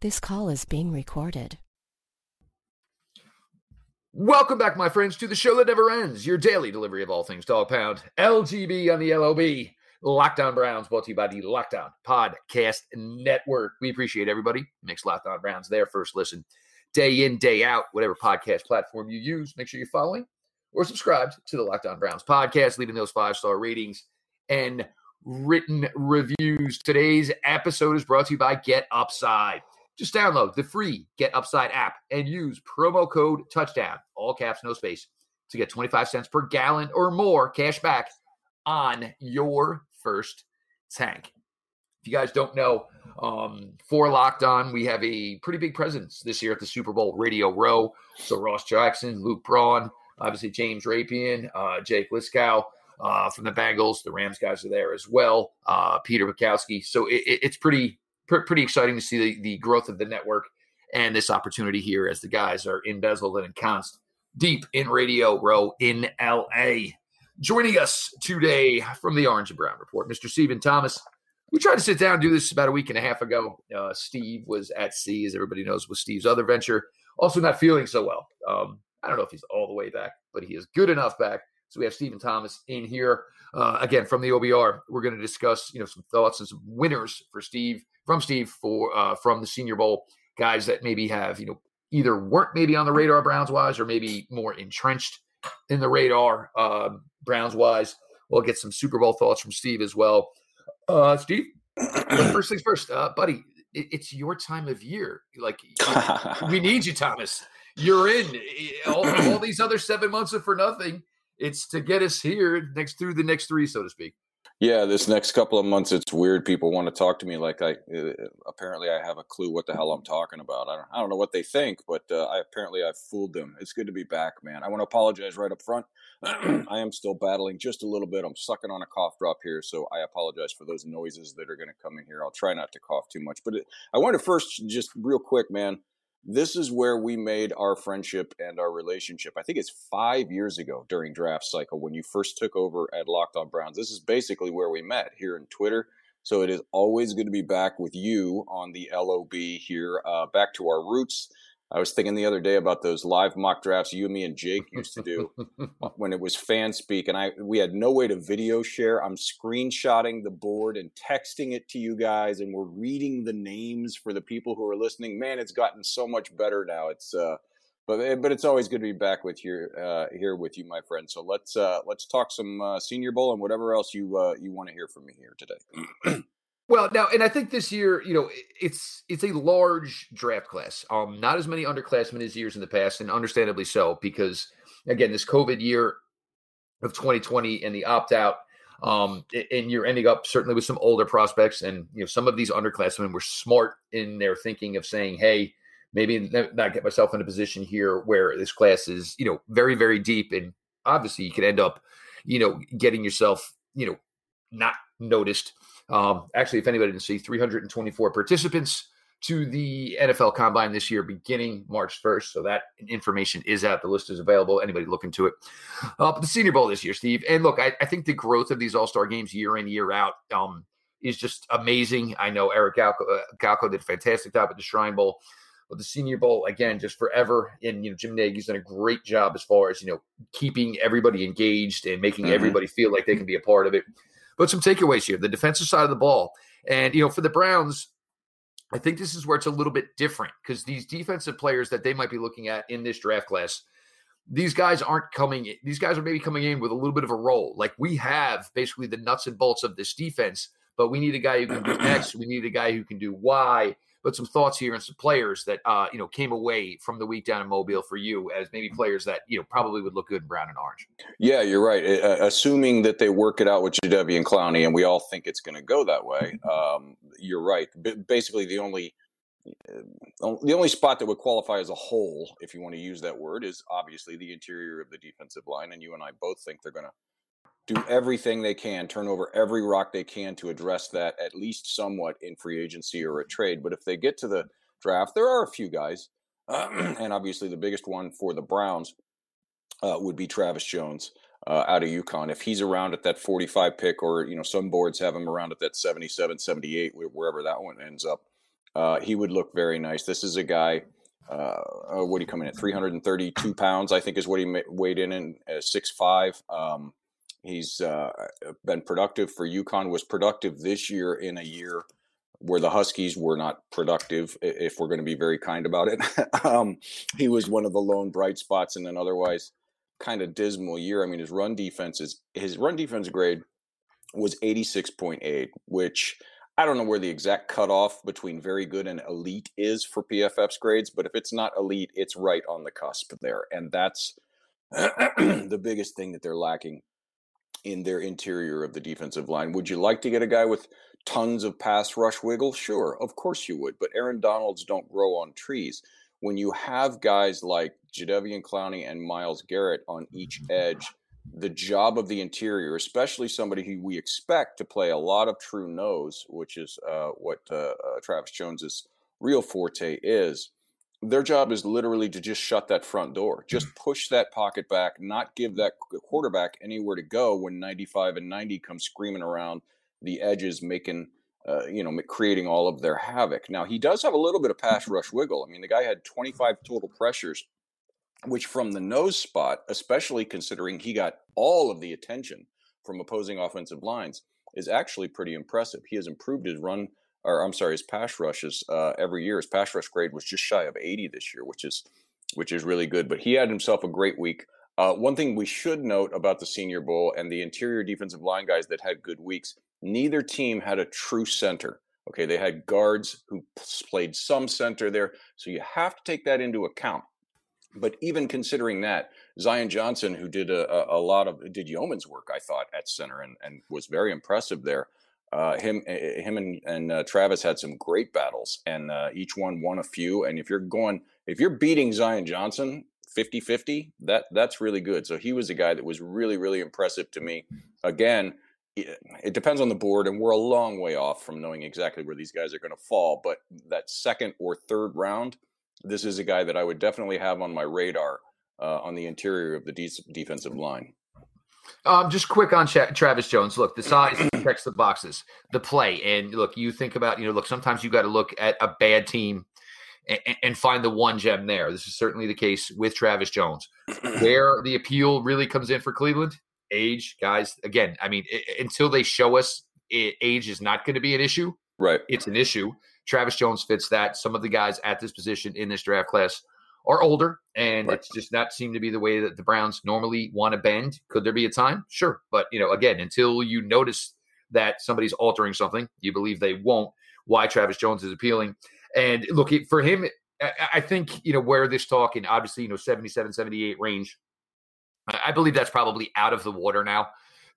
This call is being recorded. Welcome back, my friends, to the show that never ends. Your daily delivery of all things dog pound. LGB on the LOB. Locked On Browns brought to you by the Locked On Podcast Network. We appreciate everybody. Makes Locked On Browns their first listen day in, day out, whatever podcast platform you use. Make sure you're following or subscribed to the Locked On Browns podcast, leaving those five star ratings and written reviews. Today's episode is brought to you by Get Upside. Just download the free Get Upside app and use promo code touchdown, all caps, no space, to get 25 cents per gallon or more cash back on your first tank. If you guys don't know, um, for Locked On, we have a pretty big presence this year at the Super Bowl Radio Row. So Ross Jackson, Luke Braun, obviously James Rapien, uh, Jake Liskow uh, from the Bengals. The Rams guys are there as well. Uh, Peter Bukowski. So it, it, it's pretty pr- pretty exciting to see the, the growth of the network and this opportunity here as the guys are embezzled and ensconced deep in Radio Row in LA. Joining us today from the Orange and Brown Report, Mr. Stephen Thomas. We tried to sit down and do this about a week and a half ago. Uh, Steve was at sea, as everybody knows, with Steve's other venture. Also, not feeling so well. Um, I don't know if he's all the way back, but he is good enough back. So we have Stephen Thomas in here uh, again from the OBR. We're going to discuss, you know, some thoughts and some winners for Steve from Steve for uh, from the Senior Bowl guys that maybe have, you know, either weren't maybe on the radar Browns wise or maybe more entrenched in the radar uh, Browns wise. We'll get some Super Bowl thoughts from Steve as well. Uh, Steve, first things first, uh, buddy. It, it's your time of year. Like we need you, Thomas. You're in. All, all these other seven months are for nothing. It's to get us here next through the next three, so to speak. Yeah, this next couple of months, it's weird. People want to talk to me like I uh, apparently I have a clue what the hell I'm talking about. I don't, I don't know what they think, but uh, I apparently I've fooled them. It's good to be back, man. I want to apologize right up front. I am still battling just a little bit. I'm sucking on a cough drop here, so I apologize for those noises that are going to come in here. I'll try not to cough too much, but it, I want to first just real quick, man this is where we made our friendship and our relationship. I think it's five years ago during draft cycle when you first took over at Locked On Browns. This is basically where we met here in Twitter. So it is always good to be back with you on the LOB here, uh, back to our roots. I was thinking the other day about those live mock drafts you and me and Jake used to do when it was Fanspeak, and I we had no way to video share. I'm screenshotting the board and texting it to you guys, and we're reading the names for the people who are listening. Man, it's gotten so much better now. It's uh, but eh, but it's always good to be back with you uh, here with you, my friend. So let's uh, let's talk some uh, Senior Bowl and whatever else you uh, you want to hear from me here today. Well, now, and I think this year, you know, it's it's a large draft class. Um, not as many underclassmen as years in the past, and understandably so, because again, this COVID year of 2020 and the opt out, um, and you're ending up certainly with some older prospects, and you know, some of these underclassmen were smart in their thinking of saying, "Hey, maybe not get myself in a position here where this class is, you know, very very deep, and obviously you could end up, you know, getting yourself, you know, not noticed." Um, actually, if anybody didn't see, 324 participants to the NFL Combine this year, beginning March 1st. So that information is out. The list is available. Anybody look into it. Uh, but the Senior Bowl this year, Steve. And look, I, I think the growth of these All Star games year in, year out um, is just amazing. I know Eric Galko, uh, Galko did a fantastic job at the Shrine Bowl. But the Senior Bowl, again, just forever. And, you know, Jim Nagy's done a great job as far as, you know, keeping everybody engaged and making mm-hmm. everybody feel like they can be a part of it. But some takeaways here the defensive side of the ball. And, you know, for the Browns, I think this is where it's a little bit different because these defensive players that they might be looking at in this draft class, these guys aren't coming. These guys are maybe coming in with a little bit of a role. Like we have basically the nuts and bolts of this defense, but we need a guy who can do X. We need a guy who can do Y but some thoughts here and some players that uh, you know came away from the week down in Mobile for you as maybe players that you know probably would look good in brown and orange. Yeah, you're right. Uh, assuming that they work it out with Jadeveon Clowney, and we all think it's going to go that way. Um, you're right. B- basically, the only uh, the only spot that would qualify as a hole, if you want to use that word, is obviously the interior of the defensive line, and you and I both think they're going to do everything they can, turn over every rock they can to address that at least somewhat in free agency or a trade. But if they get to the draft, there are a few guys, uh, and obviously the biggest one for the Browns uh, would be Travis Jones uh, out of UConn. If he's around at that 45 pick, or you know some boards have him around at that 77, 78, wherever that one ends up. uh, he would look very nice. This is a guy. Uh, uh what do you come in at? 332 pounds, I think, is what he weighed in in uh, six five. Um, he's uh, been productive for UConn. Was productive this year in a year where the Huskies were not productive, if we're going to be very kind about it. um, he was one of the lone bright spots in an otherwise kind of dismal year. I mean, his run defense is his run defense grade was 86.8, which I don't know where the exact cutoff between very good and elite is for PFF's grades, but if it's not elite, it's right on the cusp there. And that's the biggest thing that they're lacking in their interior of the defensive line. Would you like to get a guy with tons of pass rush wiggle? Sure, of course you would, but Aaron Donalds don't grow on trees. When you have guys like Jadeveon Clowney and Myles Garrett on each edge, the job of the interior, especially somebody who we expect to play a lot of true nose, which is uh, what uh, uh, Travis Jones's real forte is, their job is literally to just shut that front door, just push that pocket back, not give that quarterback anywhere to go when 95 and 90 come screaming around the edges, making uh, you know creating all of their havoc. Now he does have a little bit of pass rush wiggle. I mean, the guy had 25 total pressures, which from the nose spot, especially considering he got all of the attention from opposing offensive lines, is actually pretty impressive. He has improved his run or I'm sorry, his pass rushes uh, every year. His pass rush grade was just shy of 80 this year, which is which is really good. But he had himself a great week. Uh, one thing we should note about the Senior Bowl and the interior defensive line guys that had good weeks, neither team had a true center. Okay, they had guards who played some center there, so you have to take that into account. But even considering that, Zion Johnson, who did a, a, lot of did yeoman's work, I thought at center and, and was very impressive there uh, him eh, eh, him and, and uh, Travis had some great battles, and uh, each one won a few. And if you're going, if you're beating Zion Johnson 50-50, that that's really good. So he was a guy that was really really impressive to me. Again, it, depends on the board, and we're a long way off from knowing exactly where these guys are going to fall. But that second or third round, this is a guy that I would definitely have on my radar uh, on the interior of the de- defensive line. Um, just quick on Tra- Travis Jones. Look, the size checks the boxes. The play, and look, you think about you know, look, sometimes you got to look at a bad team and, and, find the one gem there. This is certainly the case with Travis Jones. Where the appeal really comes in for Cleveland, age, guys. Again, I mean, it, until they show us it, age is not going to be an issue. Right, it's an issue. Travis Jones fits that. Some of the guys at this position in this draft class are older, and right. it's just not seem to be the way that the Browns normally want to bend. Could there be a time? Sure, but you know, again, until you notice that somebody's altering something, you believe they won't. Why Travis Jones is appealing, and look for him. I think you know where this talk in obviously you know 77, 78 range. I believe that's probably out of the water now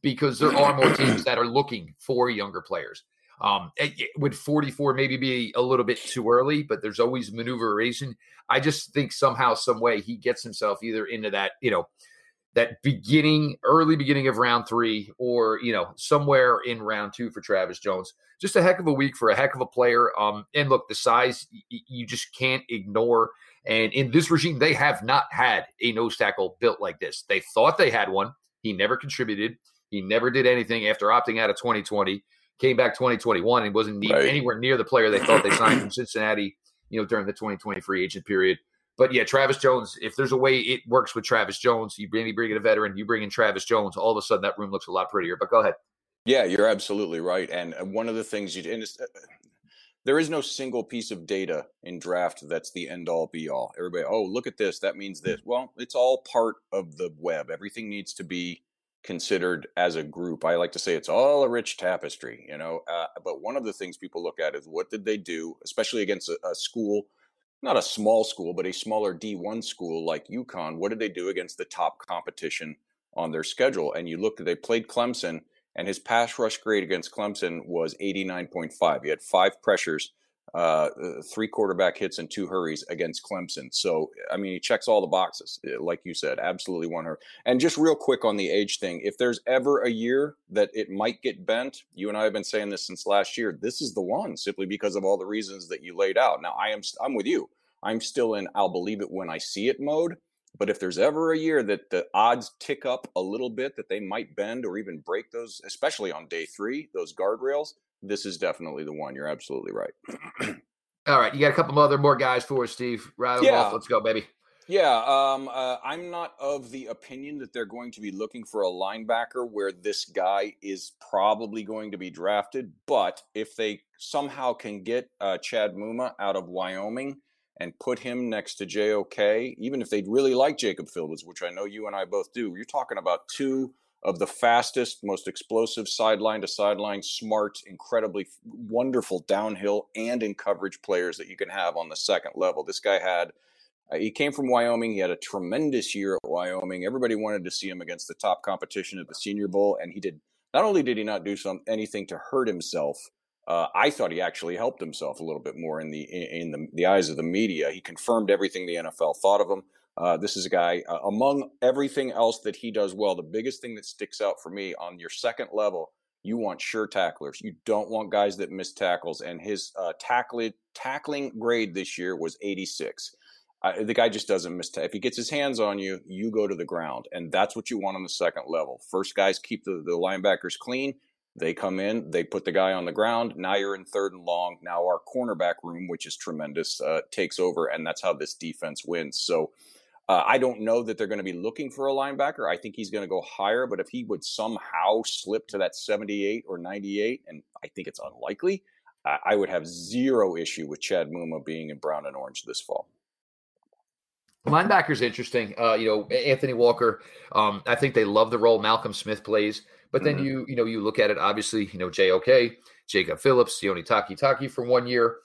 because there are more teams that are looking for younger players. Um, would 44 maybe be a little bit too early, but there's always maneuveration. I just think somehow, some way, he gets himself either into that, you know, that beginning, early beginning of round three, or you know, somewhere in round two for Travis Jones. Just a heck of a week for a heck of a player. Um, and look, the size y- you just can't ignore. And in this regime, they have not had a nose tackle built like this. They thought they had one. He never contributed. He never did anything after opting out of 2020 came back 2021 and wasn't right. anywhere near the player they thought they signed from Cincinnati, you know, during the 2020 free agent period. But yeah, Travis Jones, if there's a way it works with Travis Jones, you maybe bring in a veteran, you bring in Travis Jones, all of a sudden that room looks a lot prettier. But go ahead. Yeah, you're absolutely right. And uh, one of the things you, and uh, there is no single piece of data in draft that's the end all be all. Everybody, oh, look at this. That means this. Well, it's all part of the web. Everything needs to be considered as a group. I like to say it's all a rich tapestry, you know. Uh, but one of the things people look at is what did they do, especially against a, a, school, not a small school, but a smaller D1 school like UConn. What did they do against the top competition on their schedule? And you look, they played Clemson, and his pass rush grade against Clemson was 89.5. He had five pressures uh, three quarterback hits and two hurries against Clemson. So, I mean, he checks all the boxes, eh, like you said, absolutely one her. And just real quick on the age thing, if there's ever a year that it might get bent, you and I have been saying this since last year. This is the one, simply because of all the reasons that you laid out. Now, I am I'm with you. I'm still in I'll believe it when I see it mode. But if there's ever a year that the odds tick up a little bit, that they might bend or even break those, especially on day three, those guardrails, this is definitely the one. You're absolutely right. All right, you got a couple other more guys for us, Steve. Rattle yeah. off. Let's go, baby. Yeah, um, uh, I'm not of the opinion that they're going to be looking for a linebacker where this guy is probably going to be drafted. But if they somehow can get uh, Chad Muma out of Wyoming and put him next to JOK, even if they'd really like Jacob Phillips, which I know you and I both do, you're talking about two of the fastest, most explosive sideline to sideline, smart, incredibly wonderful downhill and in coverage players that you can have on the second level. This guy had uh, he came from Wyoming. He had a tremendous year at Wyoming. Everybody wanted to see him against the top competition at the Senior Bowl, and he did. Not only did he not do some anything to hurt himself, uh, I thought he actually helped himself a little bit more in the in, the, the, eyes of the media. He confirmed everything the NFL thought of him. Uh, this is a guy uh, among everything else that he does well. The biggest thing that sticks out for me on your second level, you want sure tacklers. You don't want guys that miss tackles. And his uh, tackling tackling grade this year was 86. I, the guy just doesn't miss. T- if he gets his hands on you, you go to the ground, and that's what you want on the second level. First guys keep the, the linebackers clean. They come in, they put the guy on the ground. Now you're in third and long. Now our cornerback room, which is tremendous, uh, takes over, and that's how this defense wins. So uh, I don't know that they're going to be looking for a linebacker. I think he's going to go higher, but if he would somehow slip to that 78 or 98, and I think it's unlikely, I, I would have zero issue with Chad Muma being in brown and orange this fall. Linebacker's interesting. Uh, you know, Anthony Walker. Um, I think they love the role Malcolm Smith plays. But then mm-hmm. you, you know, you look at it. Obviously, you know, JOK, Jacob Phillips, Sione Takitaki for one year.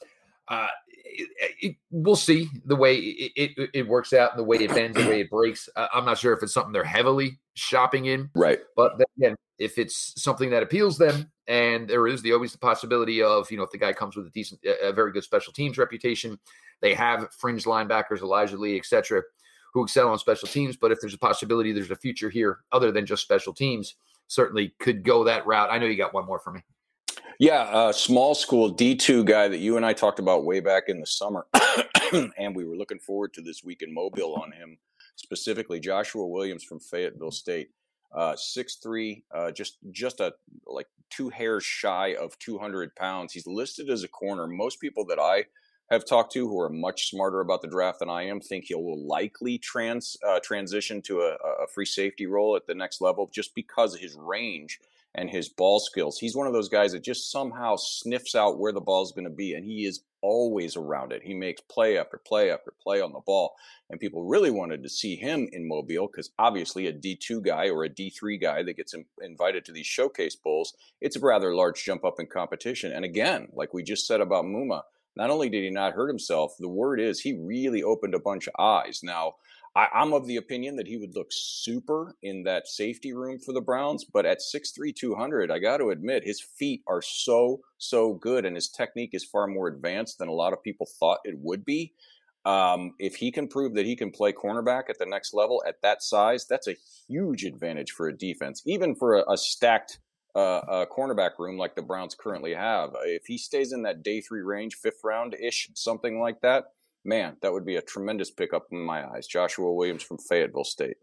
Uh, it, it, we'll see the way it, it, it, works out, the way it bends, the way it breaks. Uh, I'm not sure if it's something they're heavily shopping in, right? But then again, if it's something that appeals them, and there is the always the possibility of you know if the guy comes with a decent, a very good special teams reputation, they have fringe linebackers, Elijah Lee, etc., who excel on special teams. But if there's a possibility, there's a future here other than just special teams, certainly could go that route. I know you got one more for me. Yeah, uh, small school D2 guy that you and I talked about way back in the summer. and we were looking forward to this week in Mobile on him, specifically Joshua Williams from Fayetteville State. Uh, six three, uh, just just a like two hairs shy of 200 pounds. He's listed as a corner. Most people that I have talked to who are much smarter about the draft than I am think he will likely trans uh, transition to a, a, free safety role at the next level just because of his range and his ball skills. He's one of those guys that just somehow sniffs out where the ball is going to be, and he is always around it. He makes play after play after play on the ball, and people really wanted to see him in Mobile because obviously a D2 guy or a D3 guy that gets invited to these showcase bowls, it's a rather large jump up in competition. And again, like we just said about Muma, not only did he not hurt himself, the word is he really opened a bunch of eyes. Now, I, am of the opinion that he would look super in that safety room for the Browns, but at 6'3, 200, I got to admit, his feet are so, so good and his technique is far more advanced than a lot of people thought it would be. Um, if he can prove that he can play cornerback at the next level at that size, that's a huge advantage for a defense, even for a, a stacked uh, a cornerback room like the Browns currently have. If he stays in that day three range, fifth round ish, something like that, man, that would be a tremendous pickup in my eyes. Joshua Williams from Fayetteville State.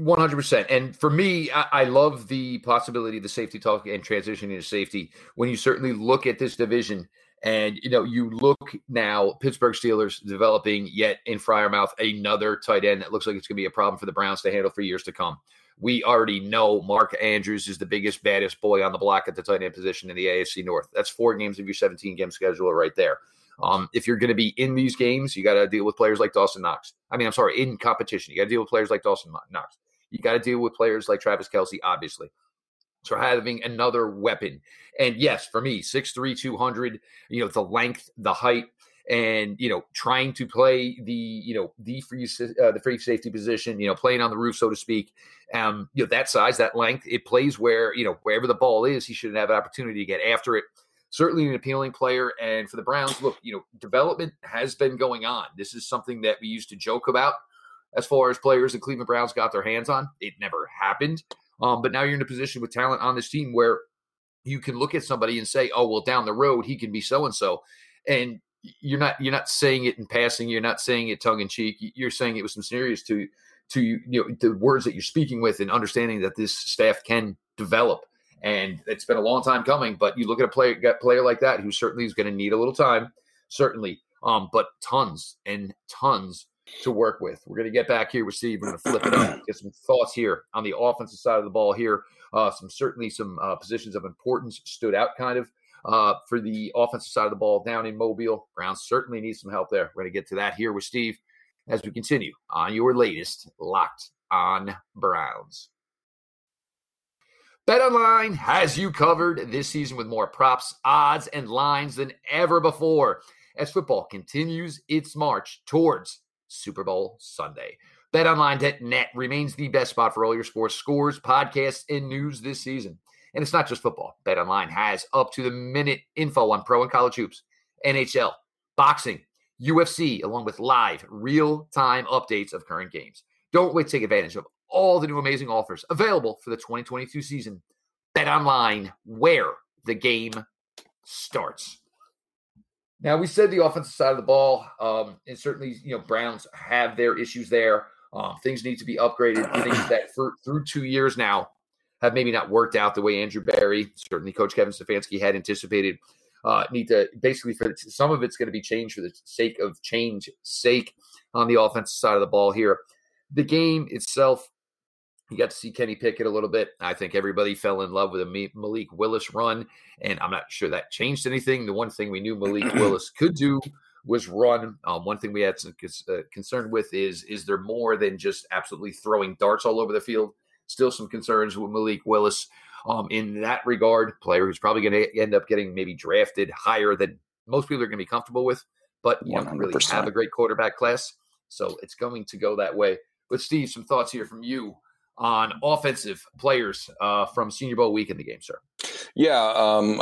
100%. And for me, I, I, love the possibility of the safety talk and transitioning to safety when you certainly look at this division and, you know, you look now, Pittsburgh Steelers developing yet in Freiermuth another tight end that looks like it's going to be a problem for the Browns to handle for years to come we already know Mark Andrews is the biggest, baddest boy on the block at the tight end position in the AFC North. That's four games of your 17 game schedule right there. Um, if you're going to be in these games, you got to deal with players like Dawson Knox. I mean, I'm sorry, in competition, you got to deal with players like Dawson Knox. You got to deal with players like Travis Kelce, obviously. So having another weapon. And yes, for me, 6'3, 200, you know, the length, the height, and you know trying to play the you know the free uh, the free safety position you know playing on the roof so to speak um you know that size that length it plays where you know wherever the ball is he should have an opportunity to get after it certainly an appealing player and for the browns look you know development has been going on this is something that we used to joke about as far as players the cleveland browns got their hands on it never happened um but now you're in a position with talent on this team where you can look at somebody and say oh well down the road he can be so and so and you're not you're not saying it in passing. You're not saying it tongue in cheek. You're saying it with some serious to to you know the words that you're speaking with and understanding that this staff can develop. And it's been a long time coming, but you look at a player player like that who certainly is going to need a little time. Certainly, um, but tons and tons to work with. We're going to get back here with Steve. We're going to flip it up, get some thoughts here on the offensive side of the ball here. Uh, some certainly some uh, positions of importance stood out kind of uh, for the offensive side of the ball down in Mobile. Browns certainly need some help there. We're going to get to that here with Steve as we continue on your latest Locked on Browns. BetOnline has you covered this season with more props, odds, and lines than ever before as football continues its march towards Super Bowl Sunday. BetOnline.net remains the best spot for all your sports scores, podcasts, and news this season. And it's not just football. BetOnline has up to the minute info on pro and college hoops, NHL, boxing, UFC, along with live, real time updates of current games. Don't wait to take advantage of all the new amazing offers available for the 2022 season. Bet online where the game starts. Now we said the offensive side of the ball, um, and certainly you know Browns have their issues there. Um, things need to be upgraded. Things that for, through two years now have maybe not worked out the way Andrew Berry, certainly Coach Kevin Stefanski had anticipated. Uh, need to basically for some of it's going to be changed for the sake of change sake on the offensive side of the ball here. The game itself you got to see Kenny Pickett a little bit. I think everybody fell in love with a Malik Willis run, and I'm not sure that changed anything. The one thing we knew Malik Willis could do was run. Um, one thing we had some uh, concern with is is there more than just absolutely throwing darts all over the field? Still some concerns with Malik Willis um, in that regard. Player who's probably going to end up getting maybe drafted higher than most people are going to be comfortable with, but you don't really have a great quarterback class, so it's going to go that way. But Steve, some thoughts here from you on offensive players uh, from Senior Bowl week in the game, sir? Yeah, um,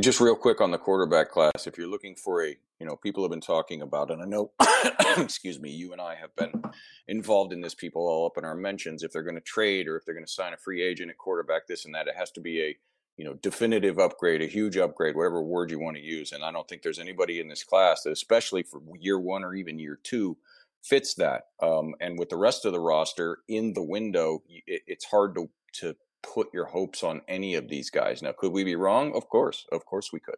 just real quick on the quarterback class. If you're looking for a, you know, people have been talking about, and I know, excuse me, you and I have been involved in this. People all up in our mentions. If they're going to trade or if they're going to sign a free agent at quarterback, this and that, it has to be a, you know, definitive upgrade, a huge upgrade, whatever word you want to use. And I don't think there's anybody in this class that, especially for year one or even year two, fits that. Um, and with the rest of the roster in the window, it, it's hard to to put your hopes on any of these guys. Now, could we be wrong? Of course, of course we could.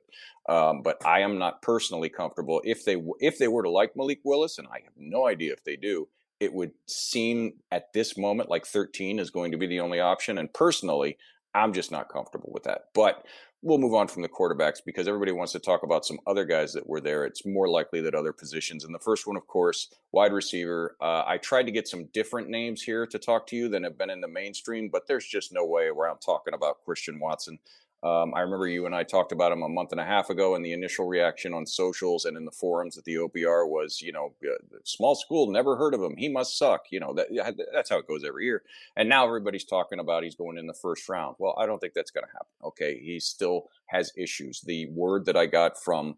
Um, but I am not personally comfortable if they if they were to like Malik Willis, and I have no idea if they do. It would seem at this moment like 13 is going to be the only option. And personally, I'm just not comfortable with that. But we'll move on from the quarterbacks because everybody wants to talk about some other guys that were there. It's more likely that other positions. And the first one, of course, wide receiver. Uh, I tried to get some different names here to talk to you than have been in the mainstream, but there's just no way around talking about Christian Watson. Um, I remember you and I talked about him a month and a half ago, and the initial reaction on socials and in the forums at the OBR was, you know, small school, never heard of him. He must suck. You know, that, that's how it goes every year. And now everybody's talking about he's going in the first round. Well, I don't think that's going to happen. Okay. He still has issues. The word that I got from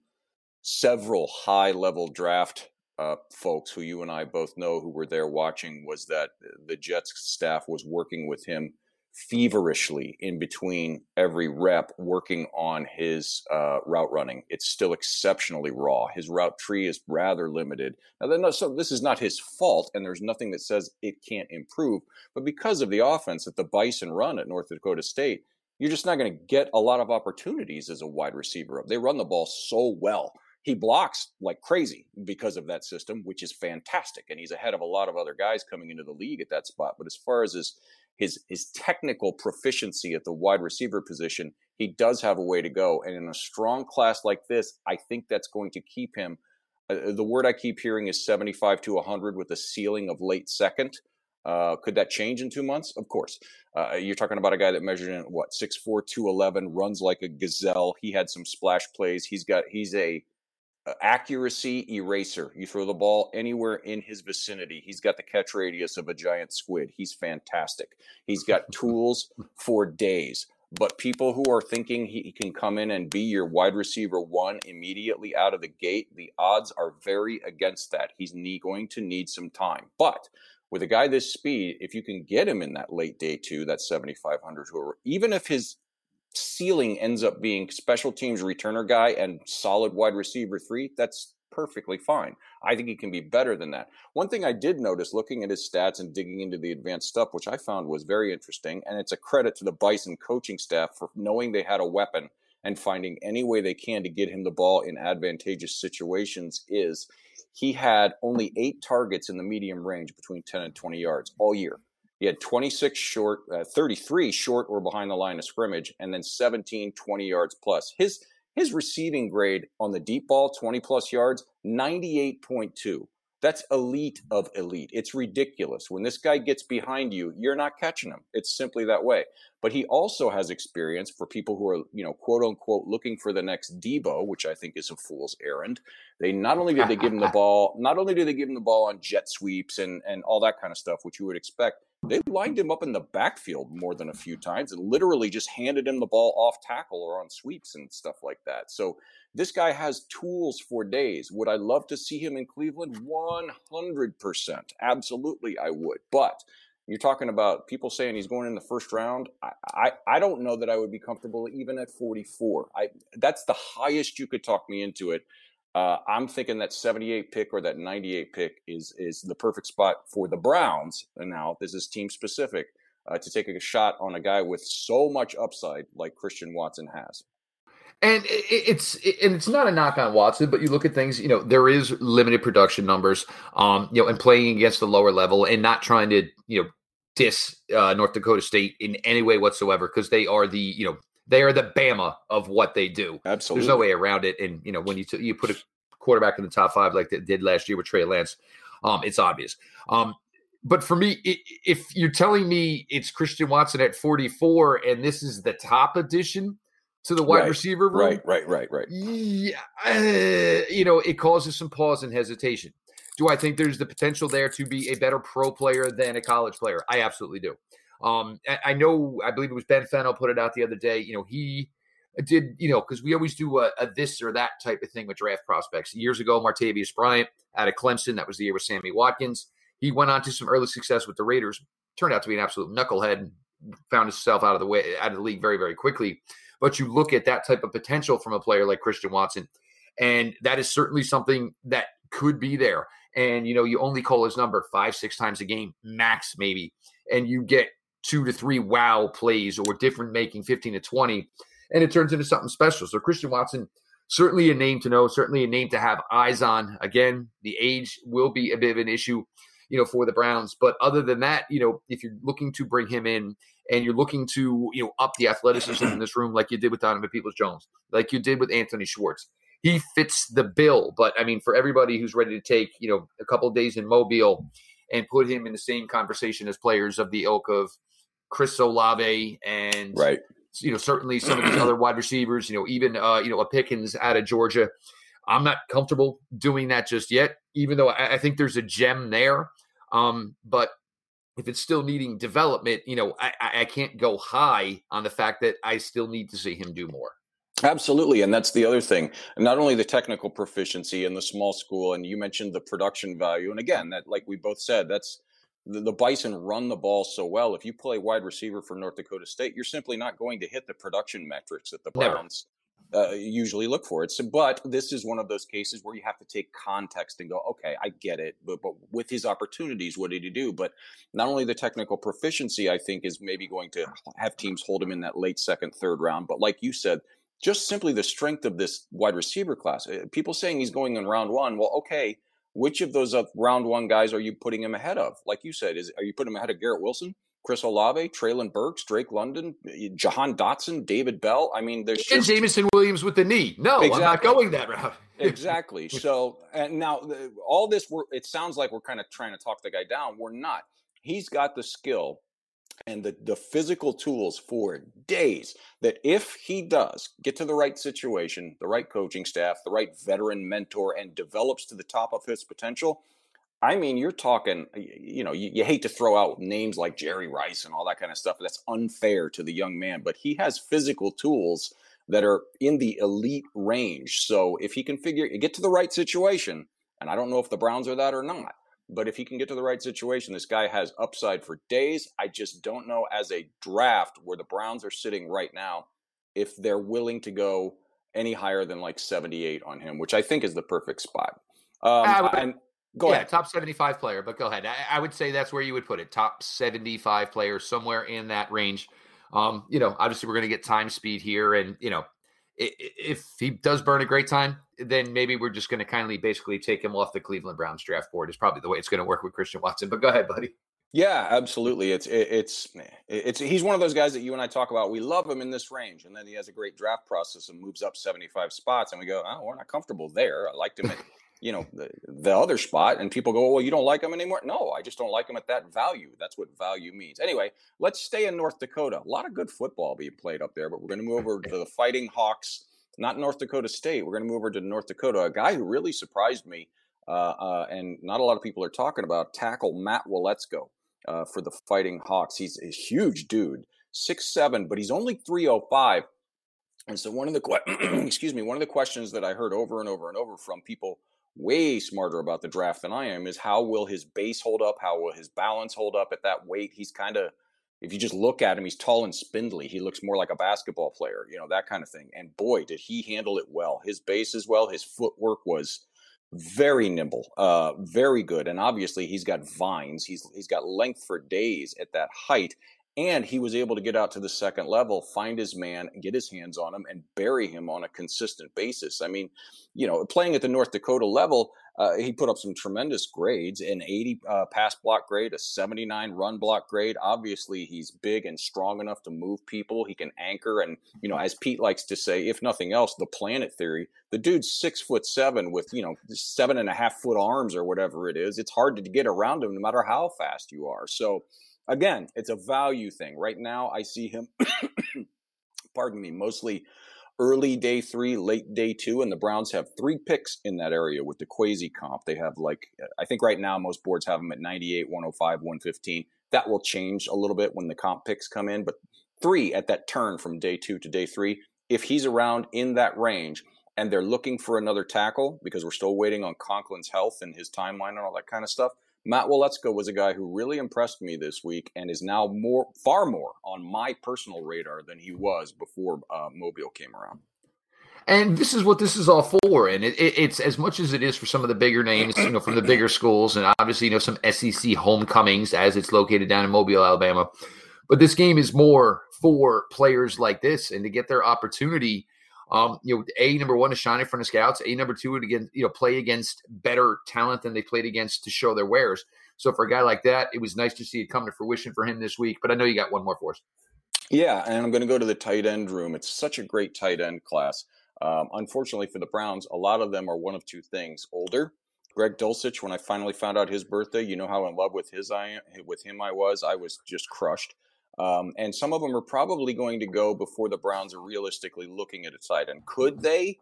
several high level draft uh, folks who you and I both know who were there watching was that the Jets staff was working with him feverishly in between every rep working on his uh, route running. It's still exceptionally raw. His route tree is rather limited. Now, so this is not his fault, and there's nothing that says it can't improve. But because of the offense that the Bison run at North Dakota State, you're just not going to get a lot of opportunities as a wide receiver. They run the ball so well. He blocks like crazy because of that system, which is fantastic. And he's ahead of a lot of other guys coming into the league at that spot. But as far as his his his technical proficiency at the wide receiver position, he does have a way to go. And in a strong class like this, I think that's going to keep him. Uh, uh the word I keep hearing is 75 to 100 with a ceiling of late second. Uh, could that change in two months? Of course. Uh, you're talking about a guy that measured in what 6'4", 211, runs like a gazelle. He had some splash plays. He's got he's a accuracy eraser. You throw the ball anywhere in his vicinity. He's got the catch radius of a giant squid. He's fantastic. He's got tools for days. But people who are thinking he can come in and be your wide receiver one immediately out of the gate, the odds are very against that. He's going to need some time. But with a guy this speed, if you can get him in that late day two, that 7,500, even if his ceiling ends up being special teams returner guy and solid wide receiver three, that's perfectly fine. I think he can be better than that. One thing I did notice looking at his stats and digging into the advanced stuff, which I found was very interesting, and it's a credit to the Bison coaching staff for knowing they had a weapon and finding any way they can to get him the ball in advantageous situations is he had only eight targets in the medium range between 10 and 20 yards all year. He had 26 short, uh, 33 short or behind the line of scrimmage, and then 17 20 yards plus. His his receiving grade on the deep ball, 20 plus yards, 98.2. That's elite of elite. It's ridiculous. When this guy gets behind you, you're not catching him. It's simply that way. But he also has experience for people who are, you know, quote unquote, looking for the next Deebo, which I think is a fool's errand. They not only did they give him the ball, not only did they give him the ball on jet sweeps and and all that kind of stuff, which you would expect, they lined him up in the backfield more than a few times and literally just handed him the ball off tackle or on sweeps and stuff like that. So this guy has tools for days. Would I love to see him in Cleveland? 100%. Absolutely, I would. But you're talking about people saying he's going in the first round. I, I, I don't know that I would be comfortable even at 44. I that's the highest you could talk me into it. Uh, I'm thinking that 78 pick or that 98 pick is is the perfect spot for the Browns. And now this is team specific uh, to take a shot on a guy with so much upside like Christian Watson has. And it's and it's not a knock on Watson, but you look at things. You know, there is limited production numbers. Um, you know, and playing against the lower level and not trying to you know diss uh, North Dakota State in any way whatsoever because they are the you know they are the Bama of what they do. Absolutely, there's no way around it. And you know when you t- you put a quarterback in the top five like they did last year with Trey Lance, um, it's obvious. Um, but for me, if you're telling me it's Christian Watson at 44 and this is the top addition to the wide right, receiver room, right, right, right, right, yeah, uh, you know, it causes some pause and hesitation. Do I think there's the potential there to be a better pro player than a college player? I absolutely do. Um, I know, I believe it was Ben Fennell put it out the other day. You know, he did, you know, because we always do a, a, this or that type of thing with draft prospects. Years ago, Martavis Bryant out of Clemson, that was the year with Sammy Watkins. He went on to some early success with the Raiders. Turned out to be an absolute knucklehead found himself out of the way out of the league very, very quickly. But you look at that type of potential from a player like Christian Watson, and that is certainly something that could be there. And you know, you only call his number five, six times a game, max maybe, and you get two to three wow plays or different making 15 to 20 and it turns into something special. So Christian Watson, certainly a name to know, certainly a name to have eyes on. Again, the age will be a bit of an issue, you know, for the Browns. But other than that, you know, if you're looking to bring him in and you're looking to, you know, up the athleticism in this room, like you did with Donovan Peoples Jones, like you did with Anthony Schwartz, he fits the bill. But I mean, for everybody who's ready to take, you know, a couple days in Mobile and put him in the same conversation as players of the ilk of Chris Olave and right you know, certainly some of these other wide receivers, you know, even uh, you know, a Pickens out of Georgia. I'm not comfortable doing that just yet, even though I, I think there's a gem there. Um, but if it's still needing development, you know, I, I can't go high on the fact that I still need to see him do more. Absolutely. And that's the other thing. Not only the technical proficiency in the small school, and you mentioned the production value. And again, that, like we both said, that's the, the, Bison run the ball so well. If you play wide receiver for North Dakota State, you're simply not going to hit the production metrics that the Browns uh, usually look for. It's but this is one of those cases where you have to take context and go, okay, I get it, but but with his opportunities, what did he do? But not only the technical proficiency, I think, is maybe going to have teams hold him in that late second, third round. But like you said. Just simply the strength of this wide receiver class. Uh, people saying he's going in round one. Well, okay, which of those up round one guys are you putting him ahead of? Like you said, is are you putting him ahead of Garrett Wilson, Chris Olave, Treylon Burks, Drake London, eh, Jahan Dotson, David Bell? I mean, there's and Jameson Williams with the knee. No, exactly. I'm not going that route. exactly. So, and now all this, we're, it sounds like we're kind of trying to talk the guy down. We're not. He's got the skill and the, the physical tools for days that if he does get to the right situation, the right coaching staff, the right veteran mentor, and develops to the top of his potential, I mean, you're talking, you know, you, you, hate to throw out names like Jerry Rice and all that kind of stuff. That's unfair to the young man, but he has physical tools that are in the elite range. So if he can figure, get to the right situation, and I don't know if the Browns are that or not, but if he can get to the right situation, this guy has upside for days. I just don't know as a draft where the Browns are sitting right now if they're willing to go any higher than like 78 on him, which I think is the perfect spot. Um, would, and go yeah, ahead. top 75 player, but go ahead. I, I, would say that's where you would put it. Top 75 player, somewhere in that range. Um, you know, obviously we're going to get time speed here, and you know, if he does burn a great time, then maybe we're just going to kindly basically take him off the Cleveland Browns draft board. Is probably the way it's going to work with Christian Watson. But go ahead, buddy. Yeah, absolutely. It's it's it's he's one of those guys that you and I talk about. We love him in this range, and then he has a great draft process and moves up seventy five spots, and we go, oh, we're not comfortable there. I liked him at you know the, the other spot and people go well you don't like them anymore? No i just don't like them at that value. That's what value means. Anyway let's stay in north dakota. A lot of good football being played up there but we're going to move over to the fighting hawks not north dakota state. We're going to move over to north dakota. A guy who really surprised me uh, uh, and not a lot of people are talking about tackle matt waletzko uh, for the fighting hawks. He's a huge dude six seven but he's only 305 and so one of the que- excuse me one of the questions that i heard over and over and over from people way smarter about the draft than I am is how will his base hold up? How will his balance hold up at that weight? He's kind of, if you just look at him, he's tall and spindly. He looks more like a basketball player, you know, that kind of thing. And boy, did he handle it well. His base as well, his footwork was very nimble, uh, very good. And obviously he's got vines. He's he's got length for days at that height and he was able to get out to the second level, find his man, get his hands on him, and bury him on a consistent basis. I mean, you know, playing at the North Dakota level, uh, he put up some tremendous grades an 80 uh, pass block grade, a 79 run block grade. Obviously, he's big and strong enough to move people. He can anchor. And, you know, as Pete likes to say, if nothing else, the planet theory, the dude's six foot seven with, you know, seven and a half foot arms or whatever it is. It's hard to get around him no matter how fast you are. So, again, it's a value thing. Right now, I see him, pardon me, mostly early day three, late day two, and the Browns have three picks in that area with the Kwesi comp. They have like, uh, I think right now most boards have them at 98, 105, 115. That will change a little bit when the comp picks come in, but three at that turn from day two to day three. If he's around in that range and they're looking for another tackle because we're still waiting on Conklin's health and his timeline and all that kind of stuff, Matt Waletzko was a guy who really impressed me this week and is now more, far more on my personal radar than he was before uh, Mobile came around. And this is what this is all for. And it, it, it's as much as it is for some of the bigger names, you know, from the bigger schools, and obviously, you know, some SEC homecomings as it's located down in Mobile, Alabama. But this game is more for players like this and to get their opportunity um, you know, a number one to shine in front of scouts. A number two to again, you know, play against better talent than they played against to show their wares. So for a guy like that, it was nice to see it come to fruition for him this week. But I know you got one more for us. Yeah, and I'm going to go to the tight end room. It's such a great tight end class. Um, unfortunately for the Browns, a lot of them are one of two things: older. Greg Dulcich, when I finally found out his birthday, you know how in love with his I am, with him I was. I was just crushed. Um, and some of them are probably going to go before the Browns are realistically looking at a tight end. Could they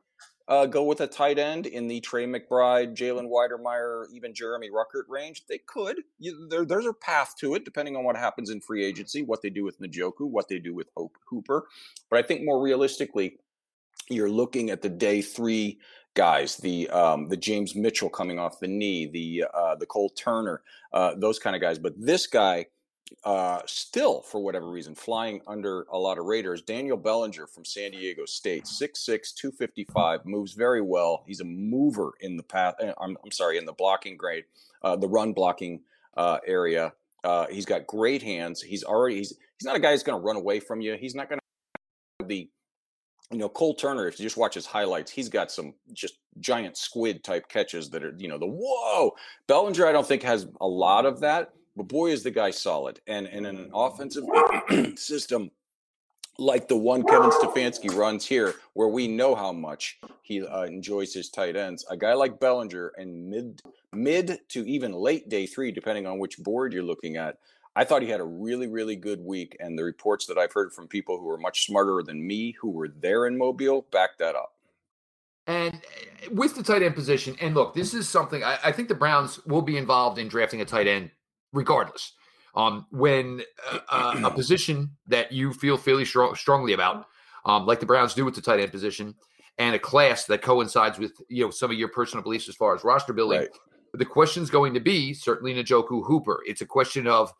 uh, go with a tight end in the Trey McBride, Jalen Wydermyer, even Jeremy Ruckert range? They could. You, there, there's a path to it, depending on what happens in free agency, what they do with Njoku, what they do with Hope Hooper. But I think more realistically, you're looking at the day three guys, the um, the James Mitchell coming off the knee, the uh, the Cole Turner, uh, those kind of guys. But this guy uh, still, for whatever reason, flying under a lot of Raiders. Daniel Bellinger from San Diego State, 6'6, 255, moves very well. He's a mover in the path. Eh, I'm, I'm sorry, in the blocking grade, uh, the run blocking uh, area. Uh, he's got great hands. He's already he's he's not a guy who's going to run away from you. He's not going to be you know, Cole Turner, if you just watch his highlights, he's got some just giant squid type catches that are, you know, the whoa. Bellinger, I don't think has a lot of that, but boy, is the guy solid. And, and in an offensive system like the one Kevin Stefanski runs here, where we know how much he uh, enjoys his tight ends, a guy like Bellinger and mid mid to even late day three, depending on which board you're looking at. I thought he had a really, really good week, and the reports that I've heard from people who are much smarter than me, who were there in Mobile, back that up. And eh, with the tight end position, and look, this is something I, I think the Browns will be involved in drafting a tight end regardless. Um, when uh, uh, a position that you feel fairly strong, strongly about, um, like the Browns do with the tight end position, and a class that coincides with you know some of your personal beliefs as far as roster building, right. the question's going to be certainly Njoku Hooper. It's a question of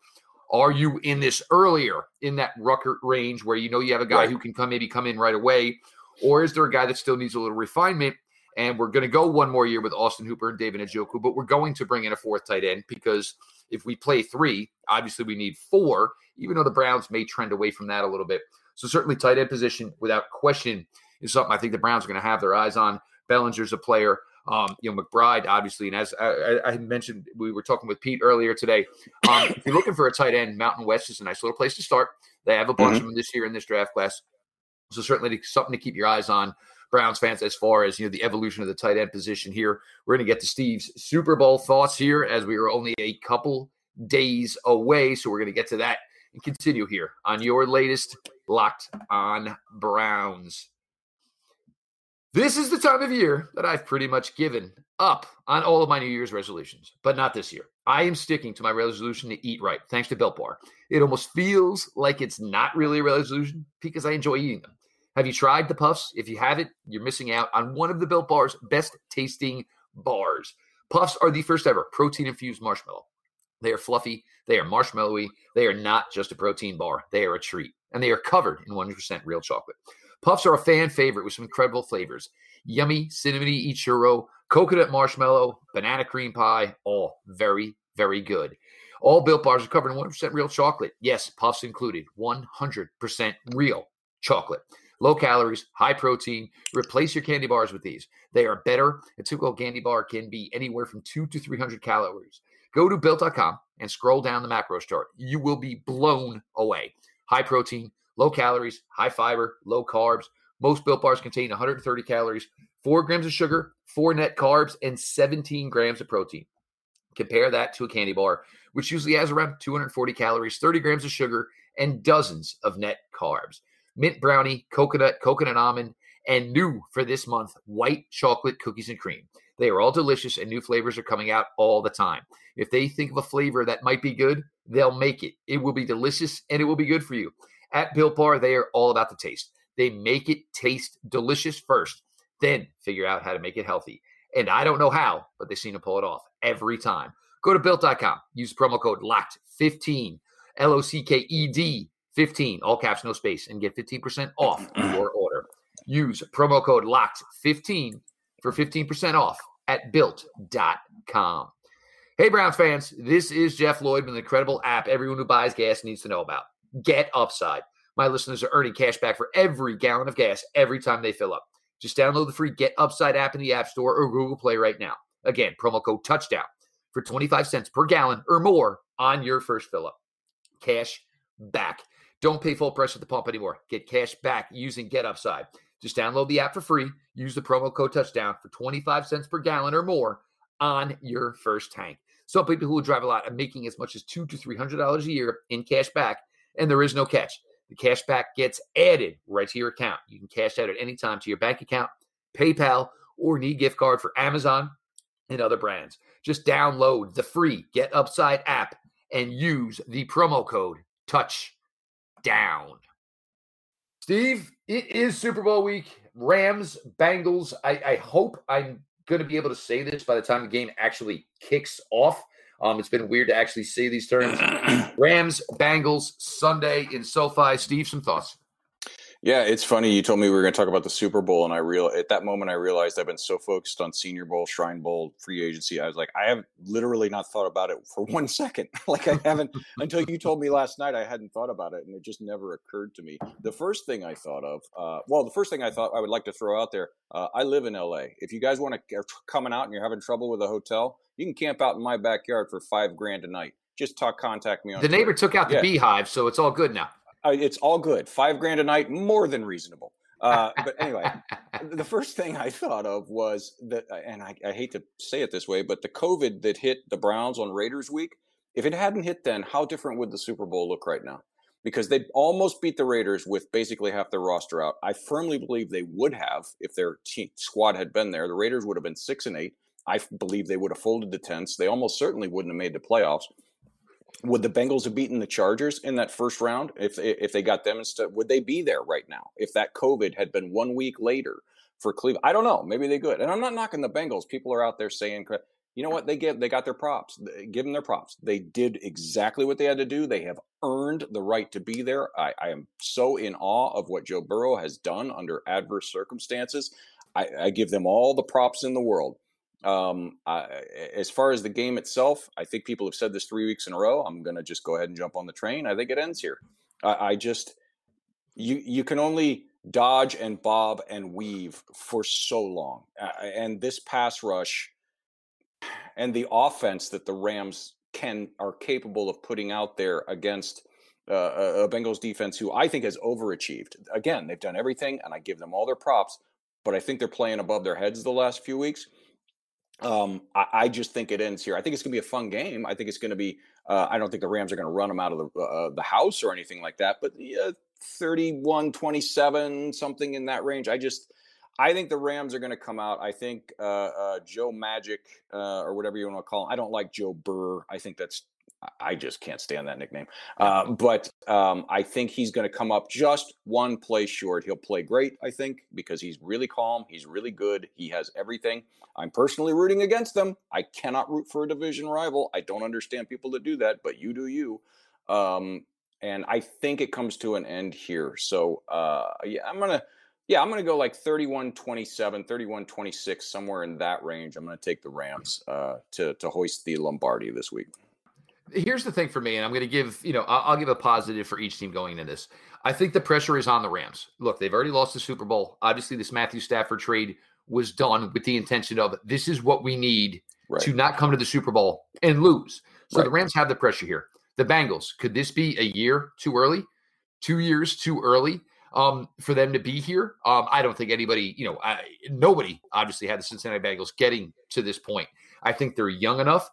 are you in this earlier in that Ruckert range where you know you have a guy right. who can come maybe come in right away, or is there a guy that still needs a little refinement? And we're going to go one more year with Austin Hooper and David Njoku, but we're going to bring in a fourth tight end because if we play three, obviously we need four, even though the Browns may trend away from that a little bit. So certainly tight end position without question is something I think the Browns are going to have their eyes on. Bellinger's a player. Um, you know, McBride, obviously, and as I, I, mentioned, we were talking with Pete earlier today. Um, if you're looking for a tight end, Mountain West is a nice little place to start. They have a bunch mm-hmm. of them this year in this draft class, so certainly something to keep your eyes on. Browns fans, as far as you know, the evolution of the tight end position here. We're going to get to Steve's Super Bowl thoughts here, as we are only a couple days away. So we're going to get to that and continue here on your latest Locked on Browns. This is the time of year that I've pretty much given up on all of my New Year's resolutions, but not this year. I am sticking to my resolution to eat right, thanks to Built Bar. It almost feels like it's not really a resolution because I enjoy eating them. Have you tried the puffs? If you haven't, you're missing out on one of the Built Bar's best tasting bars. Puffs are the first ever protein infused marshmallow. They are fluffy, they are marshmallowy, they are not just a protein bar, they are a treat, and they are covered in 100% real chocolate. Puffs are a fan favorite with some incredible flavors yummy, cinnamony churro, coconut marshmallow, banana cream pie, all very, very good. All built bars are covered in 100% real chocolate. Yes, puffs included, 100% real chocolate. Low calories, high protein. Replace your candy bars with these. They are better. A typical candy bar can be anywhere from two to 300 calories. Go to built.com and scroll down the macros chart. You will be blown away. High protein, low calories, high fiber, low carbs. Most built bars contain 130 calories, 4 grams of sugar, 4 net carbs, and 17 grams of protein. Compare that to a candy bar, which usually has around 240 calories, 30 grams of sugar, and dozens of net carbs. Mint brownie, coconut, coconut almond, and new for this month, white chocolate cookies and cream. They are all delicious and new flavors are coming out all the time. If they think of a flavor that might be good, they'll make it. It will be delicious and it will be good for you. At Built Bar, they are all about the taste. They make it taste delicious first, then figure out how to make it healthy. And I don't know how, but they seem to pull it off every time. Go to built.com, use promo code LOCKED15, L O C K E D 15, all caps, no space, and get 15% off your order. Use promo code LOCKED15 for 15% off at built.com. Hey, Browns fans, this is Jeff Lloyd with an incredible app everyone who buys gas needs to know about. Get Upside. My listeners are earning cash back for every gallon of gas every time they fill up. Just download the free Get Upside app in the App Store or Google Play right now. Again, promo code touchdown for 25 cents per gallon or more on your first fill up. Cash back. Don't pay full price at the pump anymore. Get cash back using Get Upside. Just download the app for free. Use the promo code touchdown for 25 cents per gallon or more on your first tank. Some people who drive a lot are making as much as two to three hundred dollars a year in cash back, and there is no catch. The cash back gets added right to your account. You can cash out at any time to your bank account, PayPal, or need gift card for Amazon and other brands. Just download the free Get Upside app and use the promo code TOUCHDOWN. Steve, it is Super Bowl week. Rams, Bengals. I, I hope I'm going to be able to say this by the time the game actually kicks off. Um, it's been weird to actually say these terms. Rams, Bengals, Sunday in SoFi. Steve, some thoughts. Yeah, it's funny. You told me we were going to talk about the Super Bowl, and I real at that moment I realized I've been so focused on Senior Bowl, Shrine Bowl, free agency. I was like, I have literally not thought about it for one second. like I haven't until you told me last night. I hadn't thought about it, and it just never occurred to me. The first thing I thought of, uh, well, the first thing I thought I would like to throw out there. Uh, I live in LA. If you guys want to coming out and you're having trouble with a hotel, you can camp out in my backyard for five grand a night. Just talk, contact me on. The Twitter. neighbor took out the yeah. beehive, so it's all good now uh, it's all good. Five grand a night, more than reasonable. Uh, but anyway, the first thing I thought of was that, and I, I, hate to say it this way, but the COVID that hit the Browns on Raiders week, if it hadn't hit then, how different would the Super Bowl look right now? Because they almost beat the Raiders with basically half their roster out. I firmly believe they would have if their team, squad had been there. The Raiders would have been six and eight. I believe they would have folded the tents. They almost certainly wouldn't have made the playoffs would the Bengals have beaten the Chargers in that first round if if they got them instead? Would they be there right now if that COVID had been one week later for Cleveland? I don't know. Maybe they could. And I'm not knocking the Bengals. People are out there saying, you know what? They get they got their props. Give them their props. They did exactly what they had to do. They have earned the right to be there. I, I am so in awe of what Joe Burrow has done under adverse circumstances. I, I give them all the props in the world. Um, I, as far as the game itself, I think people have said this three weeks in a row. I'm going to just go ahead and jump on the train. I think it ends here. I, I just you you can only dodge and bob and weave for so long. And this pass rush and the offense that the Rams can are capable of putting out there against uh, a Bengals defense who I think has overachieved. Again, they've done everything, and I give them all their props, but I think they're playing above their heads the last few weeks. Um, I, I, just think it ends here. I think it's going to be a fun game. I think it's going to be. Uh, I don't think the Rams are going to run them out of the uh, the house or anything like that. But yeah, 31 27 something in that range i just i think the rams are going to come out i think uh, uh, joe magic uh, or whatever you want to call him i don't like joe burr i think that's i just can't stand that nickname. Uh, but um, i think he's going to come up just one play short. He'll play great i think because he's really calm he's really good he has everything. I'm personally rooting against them i cannot root for a division rival. I don't understand people that do that but you do you. Um, and I think it comes to an end here. So uh, yeah, I'm gonna yeah, I'm gonna go like 31 27, 31 26, somewhere in that range. I'm gonna take the Rams uh, to to hoist the Lombardi this week. Here's the thing for me, and I'm going to give you know I'll, I'll, give a positive for each team going into this. I think the pressure is on the Rams. Look, they've already lost the Super Bowl. Obviously, this Matthew Stafford trade was done with the intention of this is what we need right. to not come to the Super Bowl and lose. So right. the Rams have the pressure here. The Bengals, could this be a year too early? Two years too early um, for them to be here? Um, I don't think anybody, you know, I, nobody obviously had the Cincinnati Bengals getting to this point. I think they're young enough.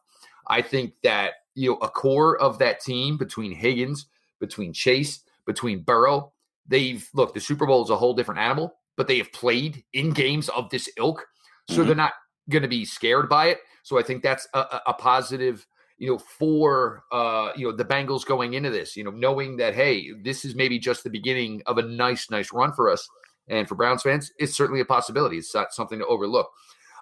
I think that, you know, a core of that team between Higgins, between Chase, between Burrow, they've look, the Super Bowl is a whole different animal, but they have played in games of this ilk. So mm-hmm. they're not going to be scared by it. So I think that's a, a positive you know, for uh, you know the Bengals going into this, you know, knowing that hey, this is maybe just the beginning of a nice, nice run for us. And for Browns fans, it's certainly a possibility. It's not something to overlook.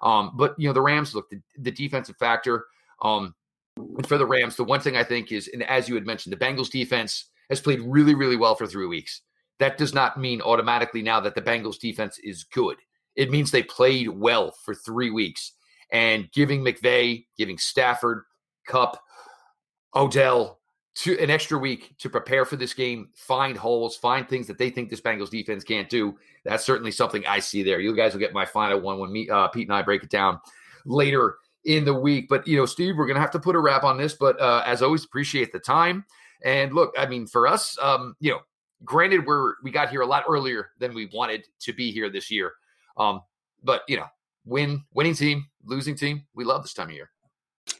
Um, but you know, the Rams look the, the defensive factor. Um, and for the Rams, the one thing I think is, and as you had mentioned, the Bengals defense has played really, really well for three weeks. That does not mean automatically now that the Bengals defense is good. It means they played well for three weeks. And giving McVay, giving Stafford, Kupp, Odell to an extra week to prepare for this game, find holes, find things that they think this Bengals defense can't do. That's certainly something I see there. You guys will get my final one when me, uh, Pete and I break it down later in the week. But you know, Steve, we're gonna have to put a wrap on this. But uh, as always, appreciate the time. And look, I mean, for us, um, you know, granted, we're we got here a lot earlier than we wanted to be here this year. Um, but you know, win, winning team, losing team, we love this time of year.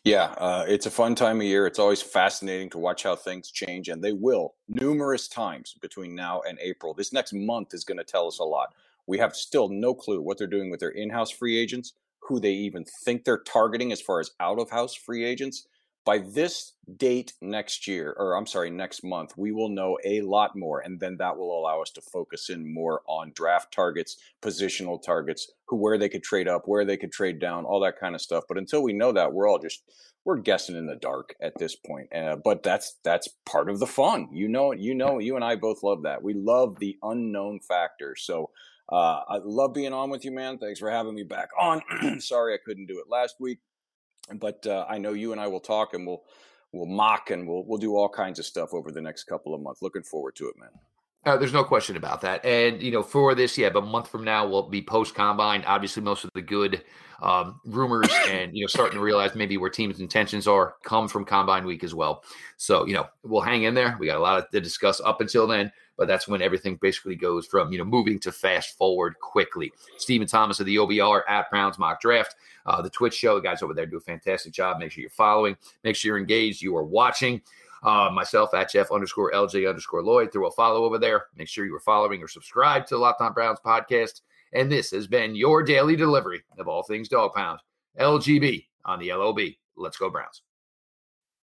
Yeah, uh, it's a fun time of year. It's always fascinating to watch how things change, and they will numerous times between now and April. This next month is going to tell us a lot. We have still no clue what they're doing with their in house free agents, who they even think they're targeting as far as out of house free agents by this date next year, or I'm sorry, next month, we will know a lot more. And then that will allow us to focus in more on draft targets, positional targets, who, where they could trade up, where they could trade down, all that kind of stuff. But until we know that, we're all just, we're guessing in the dark at this point. Uh, but that's, that's part of the fun. You know, you know, you and I both love that. We love the unknown factor. So, uh, I love being on with you, man. Thanks for having me back on. Sorry I couldn't do it last week but uh, I know you and I will talk and we'll we'll mock and we'll we'll do all kinds of stuff over the next couple of months. Looking forward to it, man. Uh, there's no question about that. And, you know, for this, yeah, but a month from now, we'll be post combine. Obviously, most of the good um, rumors and, you know, starting to realize maybe where teams' intentions are come from combine week as well. So, you know, we'll hang in there. We got a lot to discuss up until then, but that's when everything basically goes from, you know, moving to fast forward quickly. Stephen Thomas of the OBR at Browns Mock Draft, uh, the Twitch show. The guys over there do a fantastic job. Make sure you're following, make sure you're engaged, you are watching. Uh, myself at Jeff underscore LJ underscore Lloyd. Throw a follow over there. Make sure you are following or subscribe to the Locked On Browns podcast. And this has been your daily delivery of all things dog pound. LGB on the LOB. Let's go Browns.